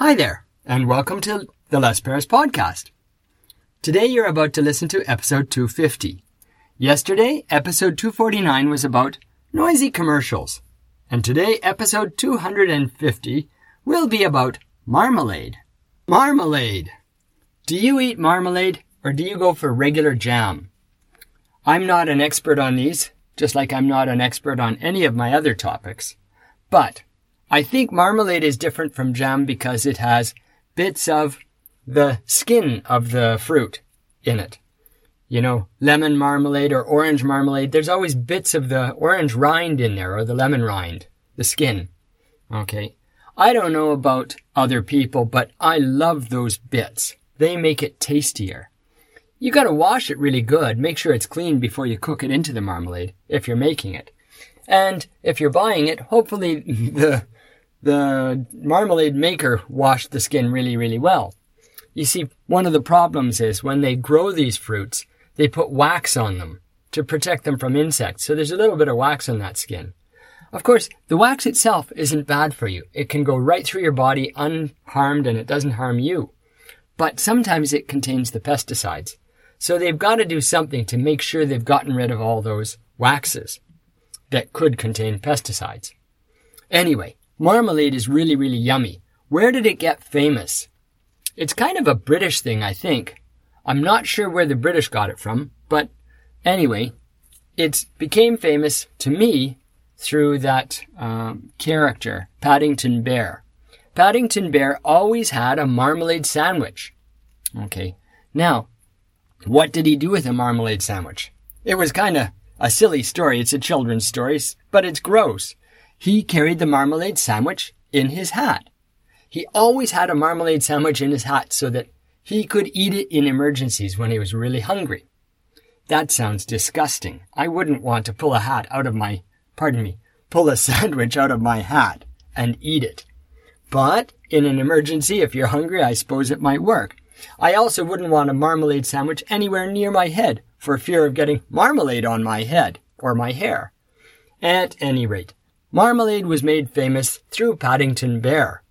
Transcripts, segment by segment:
Hi there, and welcome to the Les Paris podcast. Today you're about to listen to episode 250. Yesterday, episode 249 was about noisy commercials. And today, episode 250 will be about marmalade. Marmalade. Do you eat marmalade or do you go for regular jam? I'm not an expert on these, just like I'm not an expert on any of my other topics. But I think marmalade is different from jam because it has bits of the skin of the fruit in it. You know, lemon marmalade or orange marmalade, there's always bits of the orange rind in there or the lemon rind, the skin. Okay. I don't know about other people, but I love those bits. They make it tastier. You gotta wash it really good. Make sure it's clean before you cook it into the marmalade, if you're making it. And if you're buying it, hopefully the the marmalade maker washed the skin really, really well. You see, one of the problems is when they grow these fruits, they put wax on them to protect them from insects. So there's a little bit of wax on that skin. Of course, the wax itself isn't bad for you. It can go right through your body unharmed and it doesn't harm you. But sometimes it contains the pesticides. So they've got to do something to make sure they've gotten rid of all those waxes that could contain pesticides. Anyway, Marmalade is really, really yummy. Where did it get famous? It's kind of a British thing, I think. I'm not sure where the British got it from, but anyway, it became famous to me through that um, character, Paddington Bear. Paddington Bear always had a marmalade sandwich. Okay, now, what did he do with a marmalade sandwich? It was kind of a silly story. It's a children's story, but it's gross. He carried the marmalade sandwich in his hat. He always had a marmalade sandwich in his hat so that he could eat it in emergencies when he was really hungry. That sounds disgusting. I wouldn't want to pull a hat out of my, pardon me, pull a sandwich out of my hat and eat it. But in an emergency, if you're hungry, I suppose it might work. I also wouldn't want a marmalade sandwich anywhere near my head for fear of getting marmalade on my head or my hair. At any rate, Marmalade was made famous through Paddington Bear.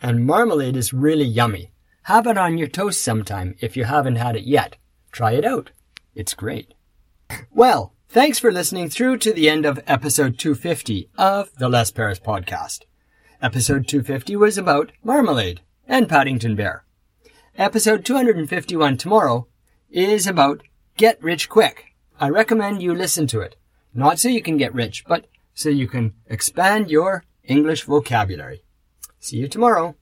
And marmalade is really yummy. Have it on your toast sometime if you haven't had it yet. Try it out. It's great. Well, thanks for listening through to the end of episode 250 of the Les Paris podcast. Episode 250 was about marmalade and Paddington Bear. Episode 251 tomorrow is about get rich quick. I recommend you listen to it. Not so you can get rich, but so you can expand your English vocabulary. See you tomorrow.